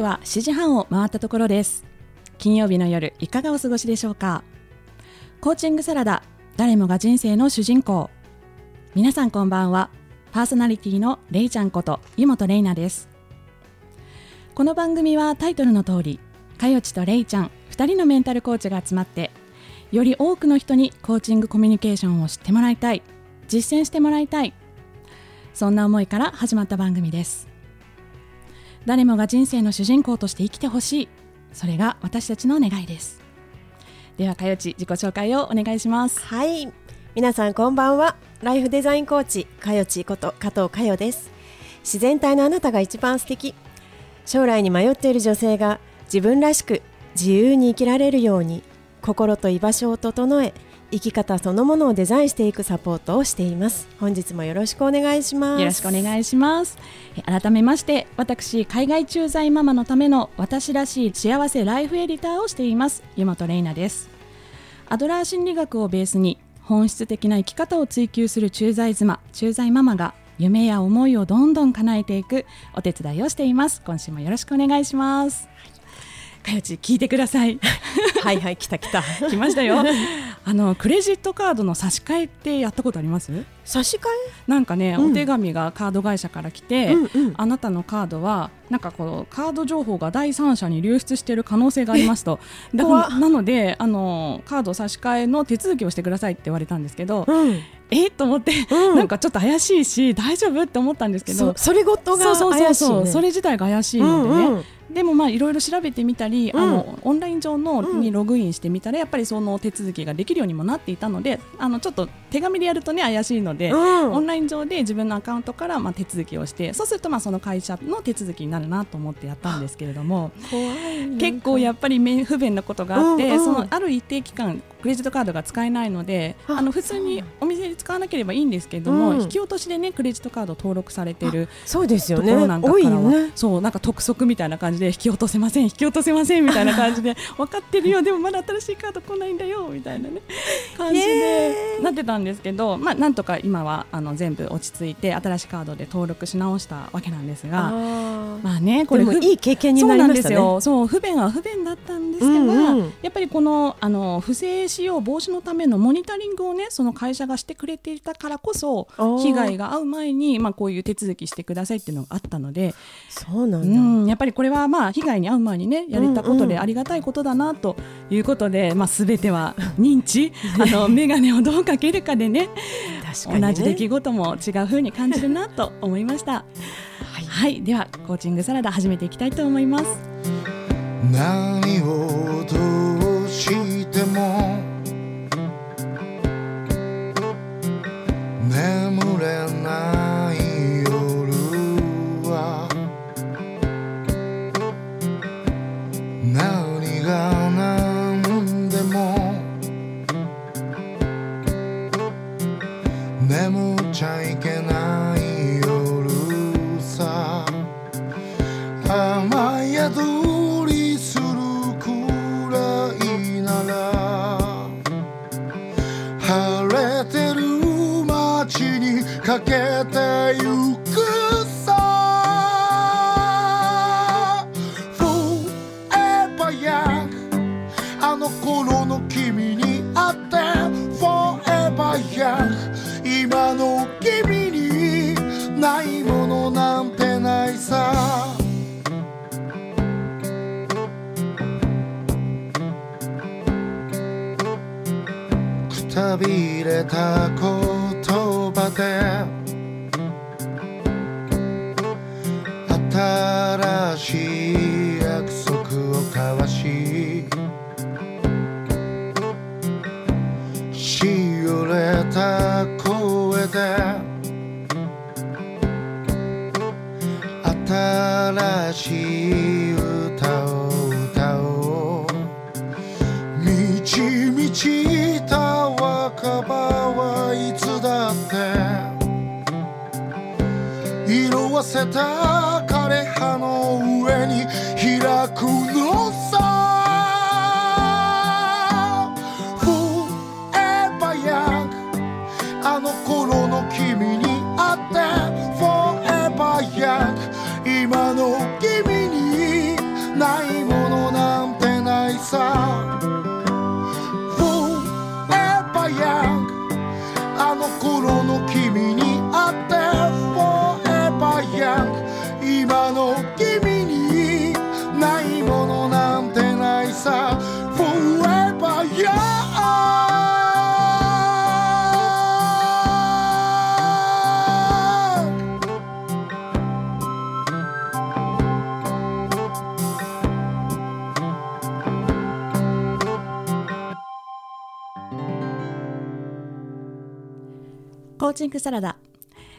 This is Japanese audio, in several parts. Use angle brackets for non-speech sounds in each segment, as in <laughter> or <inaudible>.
刻は7時半を回ったところです。金曜日の夜いかがお過ごしでしょうか？コーチングサラダ誰もが人生の主人公。皆さんこんばんは。パーソナリティのれいちゃんこと湯本玲奈です。この番組はタイトルの通りかよちとれいちゃん2人のメンタルコーチが集まってより多くの人にコーチングコミュニケーションを知ってもらいたい実践してもらいたいそんな思いから始まった番組です。誰もが人生の主人公として生きてほしい。それが私たちの願いです。ではかよち自己紹介をお願いします。はい。皆さんこんばんは。ライフデザインコーチかよちこと加藤かよです。自然体のあなたが一番素敵。将来に迷っている女性が自分らしく自由に生きられるように心と居場所を整え生き方そのものをデザインしていくサポートをしています。本日もよろしくお願いします。よろしくお願いします。改めまして私海外駐在ママのための私らしい幸せライフエディターをしています。湯本玲奈です。アドラー心理学をベースに本質的な生き方を追求する駐在妻駐在ママが夢や思いをどんどん叶えていくお手伝いをしています。今週もよろしくお願いします。かよち聞いてください。はいはい来た来た。来ましたよ。<laughs> あのクレジットカードの差し替えってやったことあります？差し替なんかね、うん、お手紙がカード会社から来て、うんうん、あなたのカードはなんかこうカード情報が第三者に流出している可能性がありますと。<laughs> だからなのであのカード差し替えの手続きをしてくださいって言われたんですけど、うん、えと思って、うん、なんかちょっと怪しいし大丈夫？って思ったんですけどそれごとが怪しい、ね、そうそうそうそれ自体が怪しいのでね、うんうんでもまあいろいろ調べてみたり、うん、あのオンライン上のにログインしてみたらやっぱりその手続きができるようにもなっていたのであのちょっと手紙でやるとね怪しいので、うん、オンライン上で自分のアカウントからまあ手続きをしてそうするとまあその会社の手続きになるなと思ってやったんですけれども結構やっぱり不便なことがあって、うんうん、そのある一定期間クレジットカードが使えないのであの普通にお店で使わなければいいんですけれども、引き落としでねクレジットカード登録されているそうですよね。ところなんかからは、ね、そうなんか督促みたいな感じで引き落とせません引き落とせませんみたいな感じで <laughs> 分かってるよでもまだ新しいカード来ないんだよみたいなね感じでなってたんですけど、まあなんとか今はあの全部落ち着いて新しいカードで登録し直したわけなんですがまあねこれいい経験になりましたね。そう不便は不便だったんですが、うん。うん、やっぱりこのあの不正使用防止のためのモニタリングをねその会社がしてくれていたからこそ被害が遭う前にまあこういう手続きしてくださいっていうのがあったのでそうなんうん、やっぱりこれはまあ被害に遭う前にねやれたことでありがたいことだなということで、うんうん、まあすべては認知 <laughs> あの眼鏡をどうかけるかでねね、同じ出来事も違う風に感じるなと思いました。はい、はい、ではコーチングサラダ始めていきたいと思います。何をどうしても眠れない夜は何が何でも眠っちゃいけないコーチングサラダ。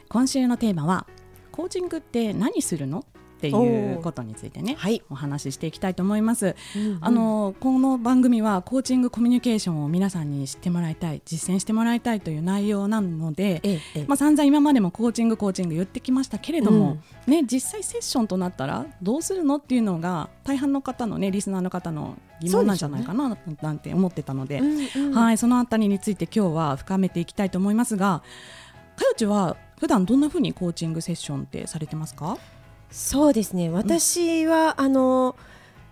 今週のテーマはコーチングって何するのっていうことについてね、はい。お話ししていきたいと思います、うんあのこの番組はコーチングコミュニケーションを皆さんに知ってもらいたい実践してもらいたいという内容なので、ええええ。まあ、散々今までもコーチングコーチング言ってきましたけれども、ね、実際セッションとなったらどうするのっていうのが大半の方のねリスナーの方の疑問なんじゃないかな、なんて思ってたので、うんうん。はい、そのあたりについて今日は深めていきたいと思いますがかよちは普段どんなふうにコーチングセッションってされてますか？そうですね。私は、あの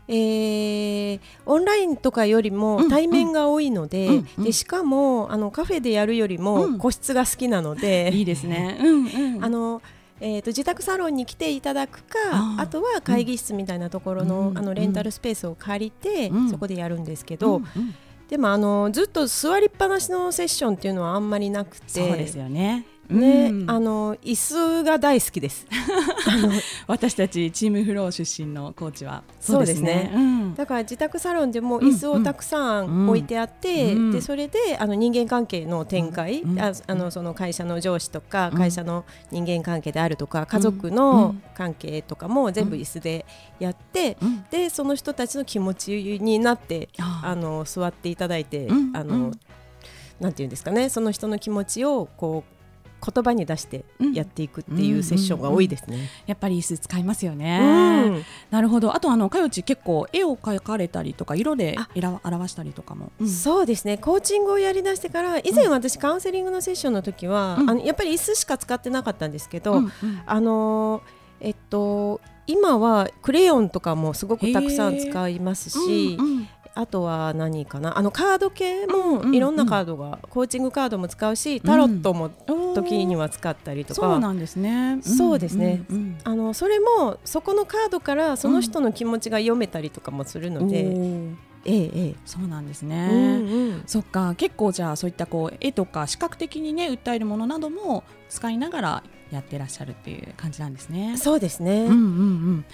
えーオンラインとかよりうんも対面が多いので,、うんうん。でしかもあのカフェでやるよりうん。も個室が好きなので、<laughs> いいですね。うんうん、<laughs> あのえー、と自宅サロンに来ていただくかあとは会議室みたいなところの,、うん。あのレンタルスペースを借りて、うん。そこでやるんですけど、うんうんでもあのずっと座りっぱなしのセッションっていうのはあんまりなくてそうですよね。ねうん。あの椅子が大好きです。<laughs> 私たちチームフロー出身のコーチは。そうですね。うん。だから自宅サロンでも椅子をたくさうん。ん置いてあって、うん。でそれであの人間関係の展開、うん。ああのその会社の上司とか、うん。会社の人間関係であるとか家族うのん関係とかも全部椅子でやって、うん。でその人たちの気持ちになってああの座っていただいて、うん。あのうん。なんていうんですかねその人の気持ちをこう言葉に出してやっていくっていうセッションが多いですね。やっぱり椅子使いますようね。ん。なるほど。あとあのかよち結構絵を描かれたりとか色で表したりとかも。うん。そうですね。コーチングをやりだしてから以前私カウンセリングのセッションの時は、うん。あのやっぱり椅子しか使ってなかったんですけど、うんうん。あのーえっと今はクレヨンとかもすごくたくさん使いますし、うんうんあとは何かな？あのカード系うんうんうんもいろんなカードが、コーチングカードも使うしタロットも時には使ったりとか、そうなんですね。そうですねうんうんあのそれもそこのカードからその人の気持ちが読めたりとかもするので、おーえええそうなんですえね。うんうんそっか結構じゃあそういったこう絵とか視覚的にね訴えるものなども使いながらやってらっしゃるっていう感じなんですね。そうですね。うんうんうん。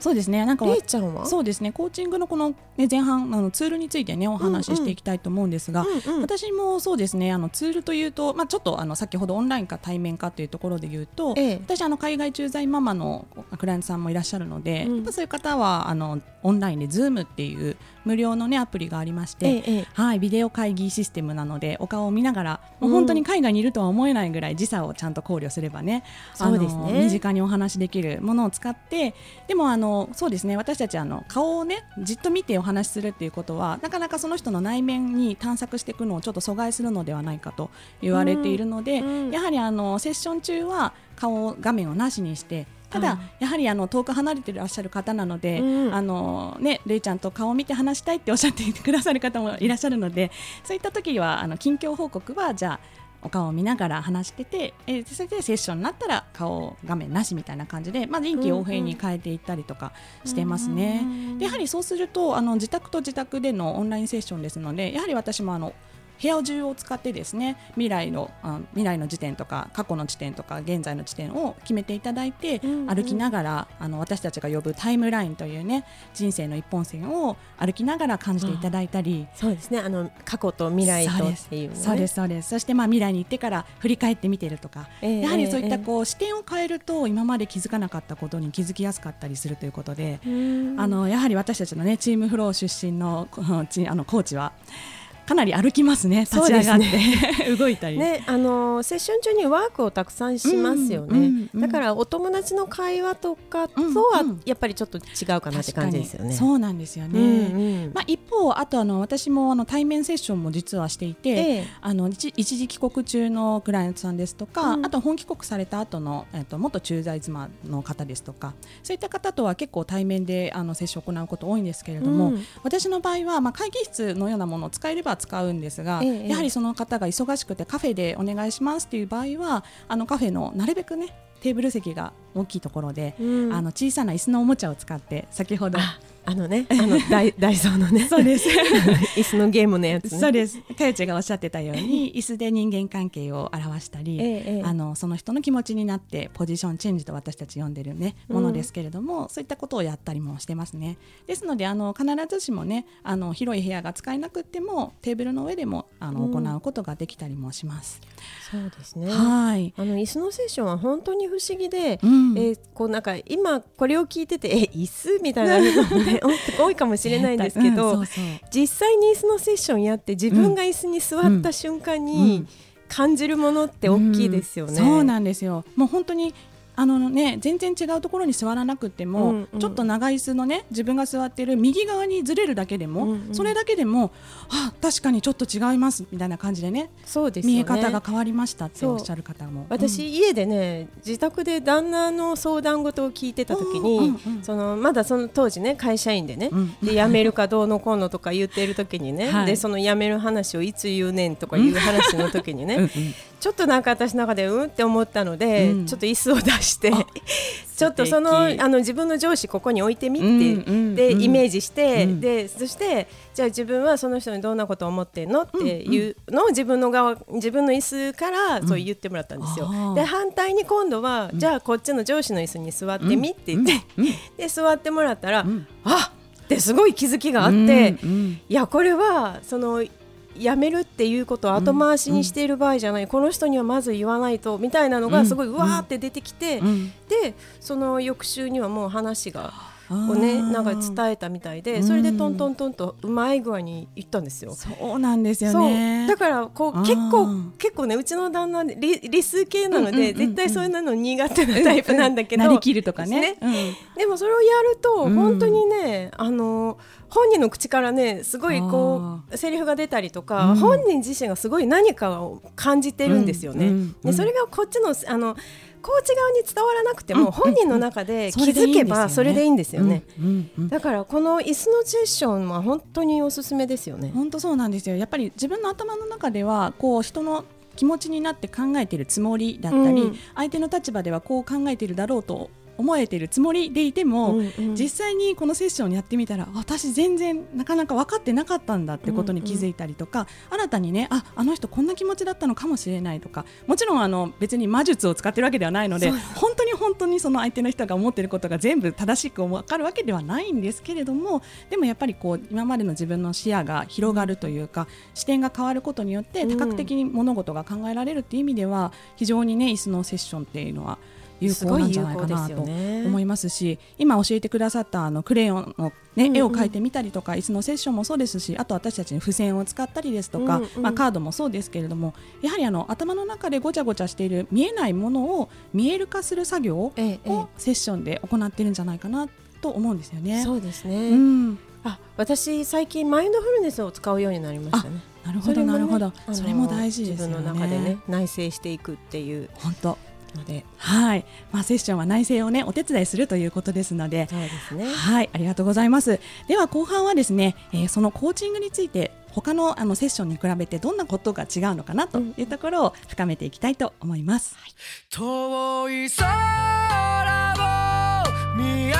そうですね。なんかれいちゃんは？そうですね。コーチングのこの、ね、前半あのツールについてねお話ししていきたいと思うんですが、うんうん。私もそうですね。あのツールというと、まあ、ちょっとあの先ほどオンラインか対面かというところで言うと、ええ。私あの海外駐在ママのクライアントさんもいらっしゃるので、うん。やっぱそういう方はあのオンラインで Zoom っていう無料の、ね、アプリがありまして、ええええ。はい、ビデオ会議システムなのでお顔を見ながらもう本当に海外にいるとは思えないぐらい時差をちゃんと考慮すればねそうですね。身近にお話しできるものを使ってでもあのそうですね私たちあの顔をねじっと見てお話しするっていうことはなかなかその人の内面に探索していくのをちょっと阻害するのではないかと言われているので、うん。うん。やはりあのセッション中は顔画面をなしにしてただ、うん。やはりあの遠く離れていらっしゃる方なので、うんあのね、れいちゃんと顔を見て話したいっておっしゃってくださる方もいらっしゃるので <laughs> そういった時はあの近況報告はじゃあお顔を見ながら話してて、えーそれでセッションになったら顔画面なしみたいな感じで、まあ、臨機応変に変えていったりとかしてますね。でやはりそうするとあの自宅と自宅でのオンラインセッションですのでやはり私もあの部屋中を使ってですね未来のあ未来の時点とか過去の時点とか現在の時点を決めていただいて、うんうん。歩きながらあの私たちが呼ぶタイムラインというね人生の一本線を歩きながら感じていただいたり、そうですね。あの過去と未来とっていうのね。そうです。そうですそしてまあ未来に行ってから振り返ってみてるとか、ええやはりそういったええ。こう、視点を変えると今まで気づかなかったことに気づきやすかったりするということで、うんあのやはり私たちのねチームフロー出身のあのコーチはかなり歩きますね立ち上がって、<laughs> 動いたり。ね、あのセッション中にワークをたくさんしますよね、うんうんうん。だからお友達の会話とかとうんはうん。やっぱりちょっと違うかなって感じですよね。そうなんですよね。うんうん。まあ、一方、あとあの私もあの対面セッションも実はしていて、ええ。あの一一時帰国中のクライアントさんですとか、うん。あと本帰国された後のえっと元駐在妻の方ですとかそういった方とは結構対面であのセッションを行うこと多いんですけれども、うん。私の場合は、まあ、会議室のようなものを使えれば使うんですが、ええ。やはりその方が忙しくてカフェでお願いしますっていう場合はあのカフェのなるべくねテーブル席が大きいところで、うん。あの小さな椅子のおもちゃを使って先ほどああのねあのダイダイソーのねそうです。<laughs> 椅子のゲームのやつね。そうです。かよちがおっしゃってたように椅子で人間関係を表したり、ええええ。あのその人の気持ちになってポジションチェンジと私たち呼んでるねうん。ものですけれども、そういったことをやったりもしてますね。ですのであの必ずしもねあの広い部屋が使えなくってもテーブルの上でもあの、うん。行うことができたりもします、そうですね。はい、あの椅子のセッションは本当に不思議で、うん。えーこうなんか今これを聞いててえ椅子みたいなね <laughs> 多いかもしれないんですけど、うんそうそう。実際に椅子のセッションやって自分が椅子に座った瞬間うにん。感じるものって大きいですよね。うん。そうなんですよ。もう本当にあのね、全然違うところに座らなくても、うんうん。ちょっと長椅子のね自分が座ってる右側にずれるだけでも、うんうん。それだけでもあ確かにちょっと違いますみたいな感じでねそうですよね。見え方が変わりましたっておっしゃる方も。私、家でね自宅で旦那の相談事を聞いてた時に、うんうんうん。そのまだその当時ね会社員でね、うん。で辞めるかどうのこうのとか言ってる時にね、はい。でその辞める話をいつ言うねんとかいう話の時にね、うんうんちょっとなんか私の中でうんって思ったので、うん。ちょっと椅子を出してあ <laughs> ちょっとそのあの自分の上司ここに置いてみって、うんうんうん。でイメージして、うんでそしてじゃあ自分はその人にどんなことを思ってんのっていうのを自分の側自分の椅子からそう言ってもらったんですよ。で反対に今度は、じゃあこっちの上司の椅子に座ってみって言って、うんで座ってもらったら、ん。あってすごい気づきがあって、うんうん。いやこれはその辞めるっていうことを後回しにしている場合じゃない、この人にはまず言わないとみたいなのうん。がすごいうわーって出てきて、うん。でその翌週にはもう話がをねなんか伝えたみたいでそれでトントントンとうまい具合にいったんですよ。そうなんですよね。だからこう結構結構ねうちの旦那理理数系なので、うんうんうんうん。絶対そういうの苦手なタイプなんだけど、なりきるとかね。でもそれをやるとうん。本当にね、あの本人の口からねすごいこうセリフが出たりとか、うん。本人自身がすごい何かを感じてるんですよね。うんうん。でそれがこっちのあのコーチ側に伝わらなくても、うん本人の中で気づけばそれでいいんですよね。だからこの椅子のセッションは本当におすすめですよね。本当そうなんですよ。やっぱり自分の頭の中ではこう人の気持ちになって考えているつもりだったり、うん。相手の立場ではこう考えているだろうと思えているつもりでいても、うんうん。実際にこのセッションやってみたら私全然なかなか分かってなかったんだってことに気づいたりとか、新たにねああの人こんな気持ちだったのかもしれないとかもちろんあの別に魔術を使ってるわけではないので本当に本当にその相手の人が思っていることが全部正しく分かるわけではないんですけれどもでもやっぱりこう今までの自分の視野が広がるというか視点が変わることによってうん。多角的に物事が考えられるっていう意味では非常にね椅子のセッションっていうのは有効なんじゃないかなと思いますし今教えてくださったあのクレヨンの、ねうんうん絵を描いてみたりとか椅子のセッションもそうですしあと私たちに付箋を使ったりですとか、うんうんまあ、カードもそうですけれどもやはりあの頭の中でごちゃごちゃしている見えないものを見える化する作業をセッションで行ってるんじゃないかなと思うんですよね。そうですね。うんあ私最近マインドフルネスを使うようになりましたね。なるほど、ねなるほどそれも大事ですよね。自分の中でね内省していくっていう本当のではい、まあ、セッションは内政をねお手伝いするということですのでそうですね。はい、ありがとうございます。では後半はですね、えーそのコーチングについて他のあのセッションに比べてどんなことが違うのかなというところを深めていきたいと思います。遠い空を見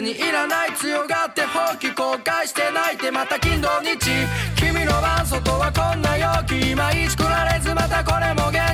にいらない強がって放棄後悔して泣いてまた金土日君の番外はこんな陽気今一来られずまたこれも現実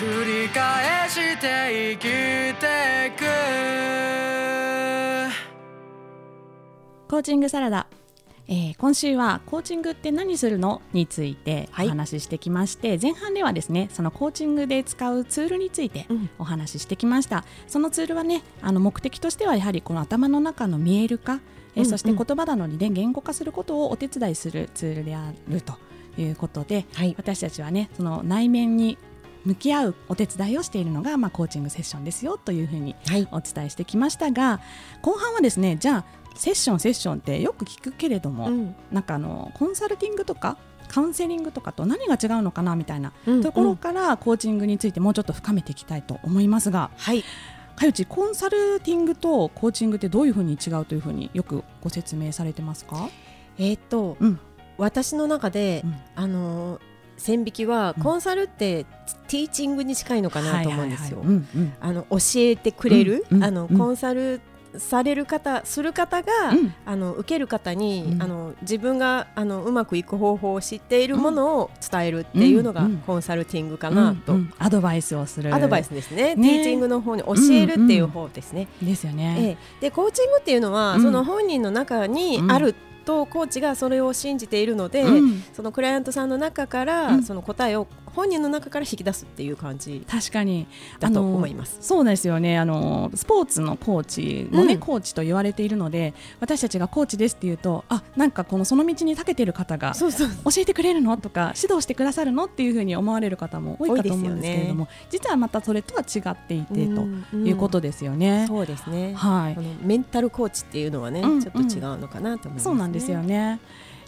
繰り返して生きてく。コーチングサラダ、えー今週はコーチングって何するのについておはい。話ししてきまして、前半ではですねそのコーチングで使うツールについてうん。お話ししてきました、そのツールはねあの目的としてはやはりこの頭の中の見える化、えーうんうんそして言葉なのにね言語化することをお手伝いするツールであるということで、はい。私たちはねその内面に向き合うお手伝いをしているのが、まあ、コーチングセッションですよというふうにはい。お伝えしてきましたが後半はですねじゃあセッションセッションってよく聞くけれども、うん。なんかあのコンサルティングとかカウンセリングとかと何が違うのかなみたいなうんところからコーチングについてもうちょっと深めていきたいと思いますが、はい。かよちコンサルティングとコーチングってどういうふうに違うというふうによくご説明されてますか？えーっと、うん。私の中で、うん。あのー線引きは、うん。コンサルってティーチングに近いのかなと思うんですよ。あの教えてくれる、あのうん。コンサルされる方する方が、うん。あの受ける方に、うん。あの自分があのうまくいく方法を知っているものを伝えるっていうのが、コンサルティングかなと、アドバイスをする。アドバイスですね。ね。ティーチングの方に教えるっていう方ですね。ですよえね。えでコーチングっていうのは、うん。その本人の中にあるとコーチがそれを信じているので、うん。そのクライアントさんの中から、うん。その答えを本人の中から引き出すっていう感じ確かに。だと思います。そうですよね。あのスポーツのコーチもね、うんコーチと言われているので私たちがコーチですっていうとあなんかこのその道に長けてる方が教えてくれるの？とか指導してくださるの？っていうふうに思われる方も多いかと思うんですけれども、実はまたそれとは違っていてということですよね。そうですね。はい。あのメンタルコーチっていうのはね、うんちょっと違うのかなと思います、ね。そうなんですよね。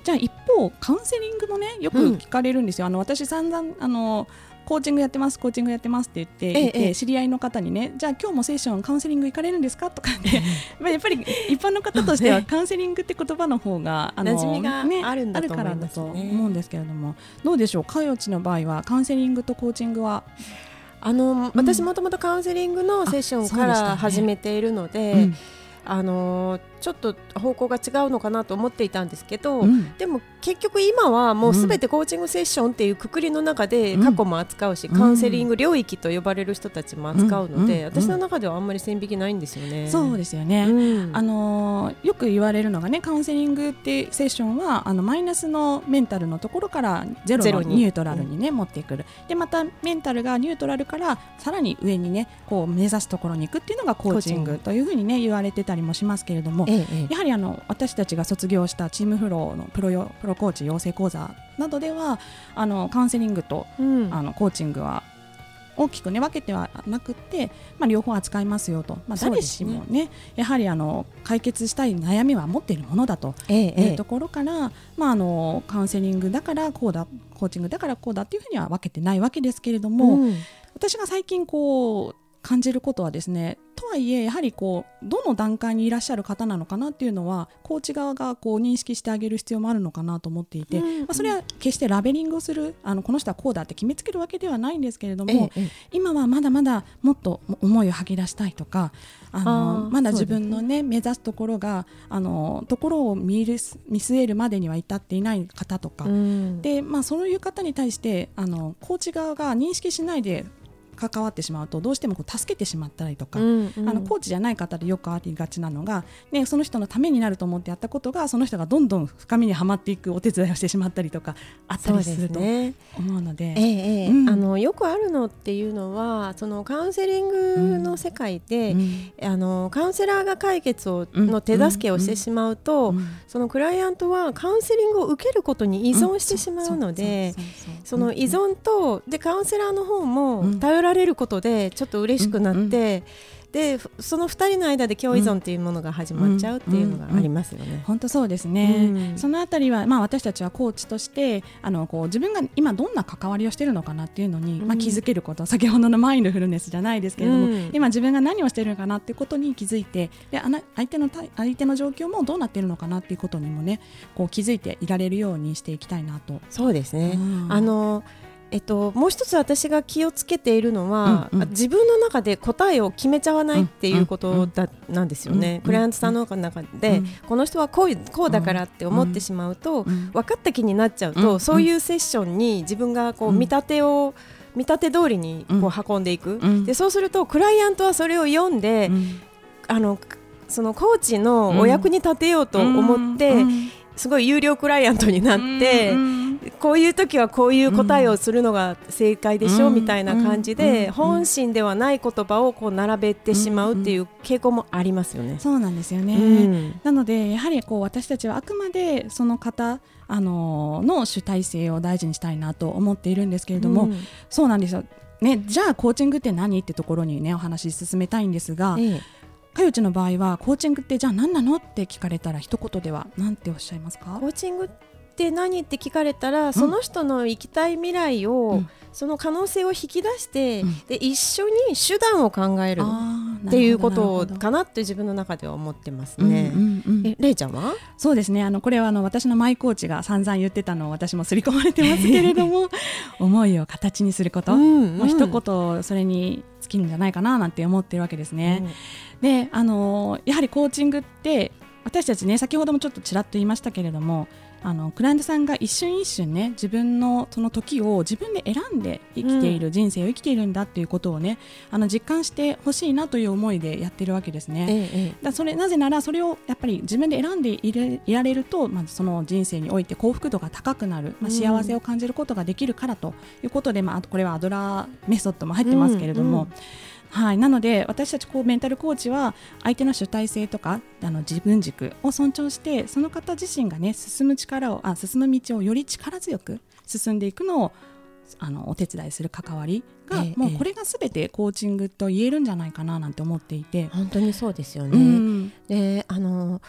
じゃあ一方カウンセリングもねよく聞かれるんですよ。あの私散々あのコーチングやってますコーチングやってますって言っていて、ええ。ええ知り合いの方にねじゃあ今日もセッションカウンセリング行かれるんですか？とかね。<laughs> まあやっぱり一般の方としては <laughs> ね。カウンセリングって言葉の方があの馴染みがねあるんだとからだと思うんですけれども。どうでしょう？かよちの場合はカウンセリングとコーチングは、あの私もともとカウンセリングのセッションから始めているので、うん。あのちょっと方向が違うのかなと思っていたんですけど、うん。でも結局今はもうすべてコーチングセッションっていうくくりの中で過去も扱うし、うん。カウンセリング領域と呼ばれる人たちも扱うので、うん。私の中ではあんまり線引きないんですよね。そうですよね、うん。あのーよく言われるのがねカウンセリングってセッションはあのマイナスのメンタルのところからゼロゼロに。のニュートラルにね、持ってくる。でまたメンタルがニュートラルからさらに上にねこう目指すところに行くっていうのがコーチングというふうにね言われてたりもしますけれども、やはりあの私たちが卒業したチームフローのプロよプロコーチ養成講座などではあのカウンセリングとうん。あのコーチングは大きくね分けてはなくって、まあ、両方扱いますよと、まあ、誰しもねやはりあの解決したい悩みは持っているものだとええええ。いうところから、まあ、あのカウンセリングだからこうだコーチングだからこうだっていうふうには分けてないわけですけれども、うん。私が最近こう感じることはですねとはいえやはりこうどの段階にいらっしゃる方なのかなっていうのはコーチ側がこう認識してあげる必要もあるのかなと思っていて、うんまあ、それは決してラベリングをするあのこの人はこうだって決めつけるわけではないんですけれども、ええ。ええ今はまだまだもっと思いを吐き出したいとかあのまだ自分のね。目指すところがあのところを見る見据えるまでには至っていない方とか、うん。でまあ、そういう方に対してあのコーチ側が認識しないで関わってしまうとどうしてもこう助けてしまったりとか、うんうん。あのコーチじゃない方でよくありがちなのが、ね、その人のためになると思ってやったことがその人がどんどん深みにはまっていくお手伝いをしてしまったりとかあったりするとね。思うので。ええええ。うん。あのよくあるのっていうのはそのカウンセリングの世界で、うん。あのカウンセラーが解決を、うんの手助けをしてしまうと、うん。そのクライアントはカウンセリングを受けることに依存してしまうので。その依存とでカウンセラーの方うもん。頼られることでちょっと嬉しくなって、でその2人の間で共依存っていうものが始まっちゃうっていうのがありますよね。本当そうですね、うん。そのあたりは、まあ、私たちはコーチとしてあのこう自分が今どんな関わりをしているのかなっていうのに、まあ、うん気づけること。先ほどのマインドフルネスじゃないですけれども、うん。今自分が何をしているのかなっていうことに気づいてであな相手のた相手の状況もどうなっているのかなっていうことにもねこう気づいていられるようにしていきたいなと。そうですね、うん。あのえっと、もう一つ私が気をつけているのは、うんうん。自分の中で答えを決めちゃわないっていうことだ、なんですよね、うんクライアントさんの中で、うんこの人はこうこうだからって思ってしまうと、うん分かった気になっちゃうと、うんそういうセッションに自分がこううん見立てを見立て通りにこうんう運んでいく、うん。でそうするとクライアントはそれを読んで、うん。あのそのコーチのお役に立てようと思って、うんすごい有料クライアントになって。うんこういう時はこういう答えをするのが正解でしょ、うん。みたいな感じで、うん。本心ではない言葉をこう並べてしまうっていう傾向もありますよね。そうなんですよね、うん。なのでやはりこう私たちはあくまでその方あのの主体性を大事にしたいなと思っているんですけれども、うん。そうなんですよ。ね、じゃあコーチングって何ってところにねお話し進めたいんですが、ええ。かよちの場合はコーチングってじゃあ何なのって聞かれたら一言では何ておっしゃいますか？コ？ーチングって何って聞かれたら、その人の行きたい未来を、うん。その可能性を引き出して、うん。で一緒に手段を考えるっていうことかなって自分の中では思ってますね。え、れいちゃんは？そうですね。あのこれはあの私のマイコーチが散々言ってたのを私も刷り込まれてますけれども <laughs> 思いを形にすること、うんもう一言それに尽きるんじゃないかななんて思ってるわけですね。であのやはりコーチングって私たちね先ほどもちょっとちらっと言いましたけれどもあのクライアントさんが一瞬一瞬ね自分のその時を自分で選んで生きている、人生を生きているんだっていうことをねあの実感してほしいなという思いでやってるわけですね。えええだそれなぜならそれをやっぱり自分で選んでいれいられると、まずその人生において幸福度が高くなる、まあ、うん幸せを感じることができるからということで、まあ、あとこれはアドラーメソッドも入ってますけれども、うんうんはい、なので私たちこうメンタルコーチは相手の主体性とかあの自分軸を尊重してその方自身がね進む力をあ進む道をより力強く進んでいくのをあのお手伝いする関わりが、ええもうこれがすべてコーチングと言えるんじゃないかななんて思っていて。本当にそうですようね。ん。であの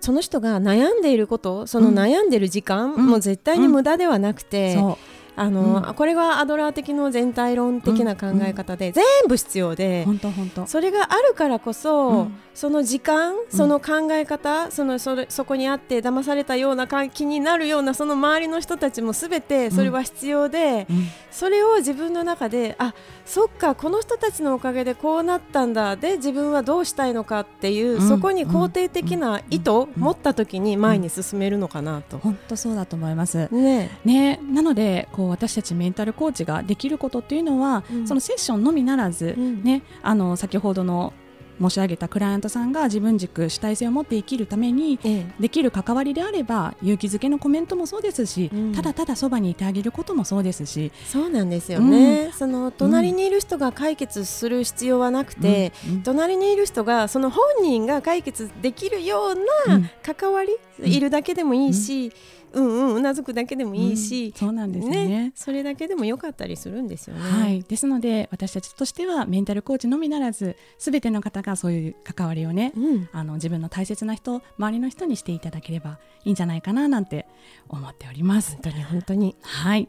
その人が悩んでいることそのうん。悩んでる時間、うん。もう絶対に無駄ではなくて、そうあの、うん。これがアドラー的の全体論的な考え方で、全部必要で、本当本当。それがあるからこそ、うん。その時間その考え方、そのそれそこにあって騙されたような感気になるようなその周りの人たちもすべてそれは必要で、うん。それを自分の中であそっかこの人たちのおかげでこうなったんだで自分はどうしたいのかっていう、うん。そこに肯定的な意図を持った時に前に進めるのかなと。本当そうだと思います。ね。ね、なのでこう私たちメンタルコーチができることっていうのは、うん。そのセッションのみならず、うん。ね、あの先ほどの申し上げたクライアントさんが自分軸主体性を持って生きるためにええ。できる関わりであれば勇気づけのコメントもそうですし、うん。ただただそばにいてあげることもそうですし、そうなんですよね、その隣にいる人が解決する必要はなくて、うん。うん。隣にいる人がその本人が解決できるよううなん。関わり、んいるだけでもいいし、うんうんうなずくだけでもいいし、そうなんですよね。それだけでもよかったりするんですよね。はい、ですので私たちとしてはメンタルコーチのみならずすべての方がそういう関わりをね、うん。あの自分の大切な人周りの人にしていただければいいんじゃないかななんて思っております。本。当に本当に。はい、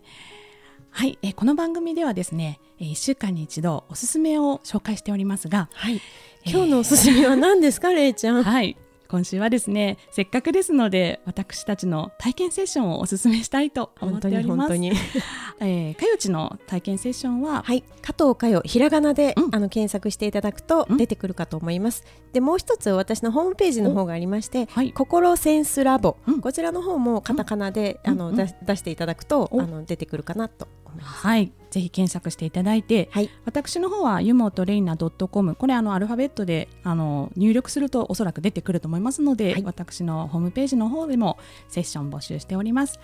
はい、えーこの番組ではですね、え1週間に一度おすすめを紹介しておりますが、はい。今日のおすすめは何ですか、れいちゃん？はい、今週はですねせっかくですので私たちの体験セッションをおすすめしたいと思っております。に。<laughs> えー、かよちの体験セッションは、はい、加藤佳代ひらがなで、うん。あの検索していただくとうん。出てくるかと思います。でもう一つ私のホームページの方がありまして、はい。心センスラボ、うん。こちらの方もカタカナで、うん。うん。あの出出していただくと、お。あの出てくるかなと思います。はい、ぜひ検索していただいて、はい、私の方はユモトレイナ .com これあのアルファベットであの入力するとおそらく出てくると思いますので、はい。私のホームページの方でもセッション募集しております。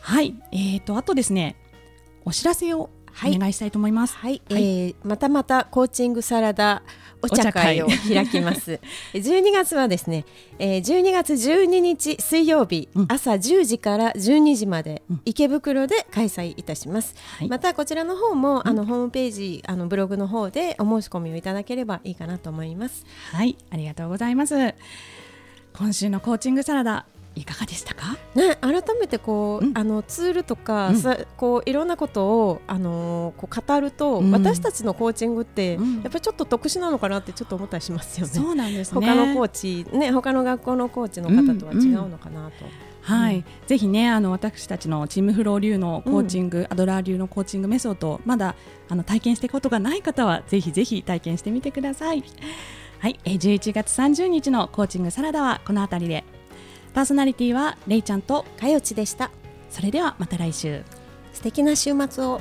はい、えーとあとですねお知らせをはい。お願いしたいと思います。はい、はい。えーまたまたコーチングサラダお茶会を開きます。<laughs> え12月はですね、えー、12月12日水曜日、うん朝10時から12時まで、うん池袋で開催いたします。はいまたこちらの方も、あのホームページあのブログの方でお申し込みをいただければいいかなと思います。はい、ありがとうございます。今週のコーチングサラダいかがでしたか？ね、改めてこう、うんあのツールとか、うんさこういろんなことをあのーこう語ると、うん私たちのコーチングって、うんやっぱりちょっと特殊なのかなってちょっと思ったりしますよね。そうなんですね。他のコーチね他の学校のコーチの方とは違うのかなと。はい、うんぜひねあの私たちのチームフロー流のコーチング、アドラー流のコーチングメソッドをまだあの体験してことがない方はぜひぜひ体験してみてください。はい、えー11月30日のコーチングサラダはこのあたりでパーソナリティはれいちゃんとかよちでした。それではまた来週。素敵な週末を。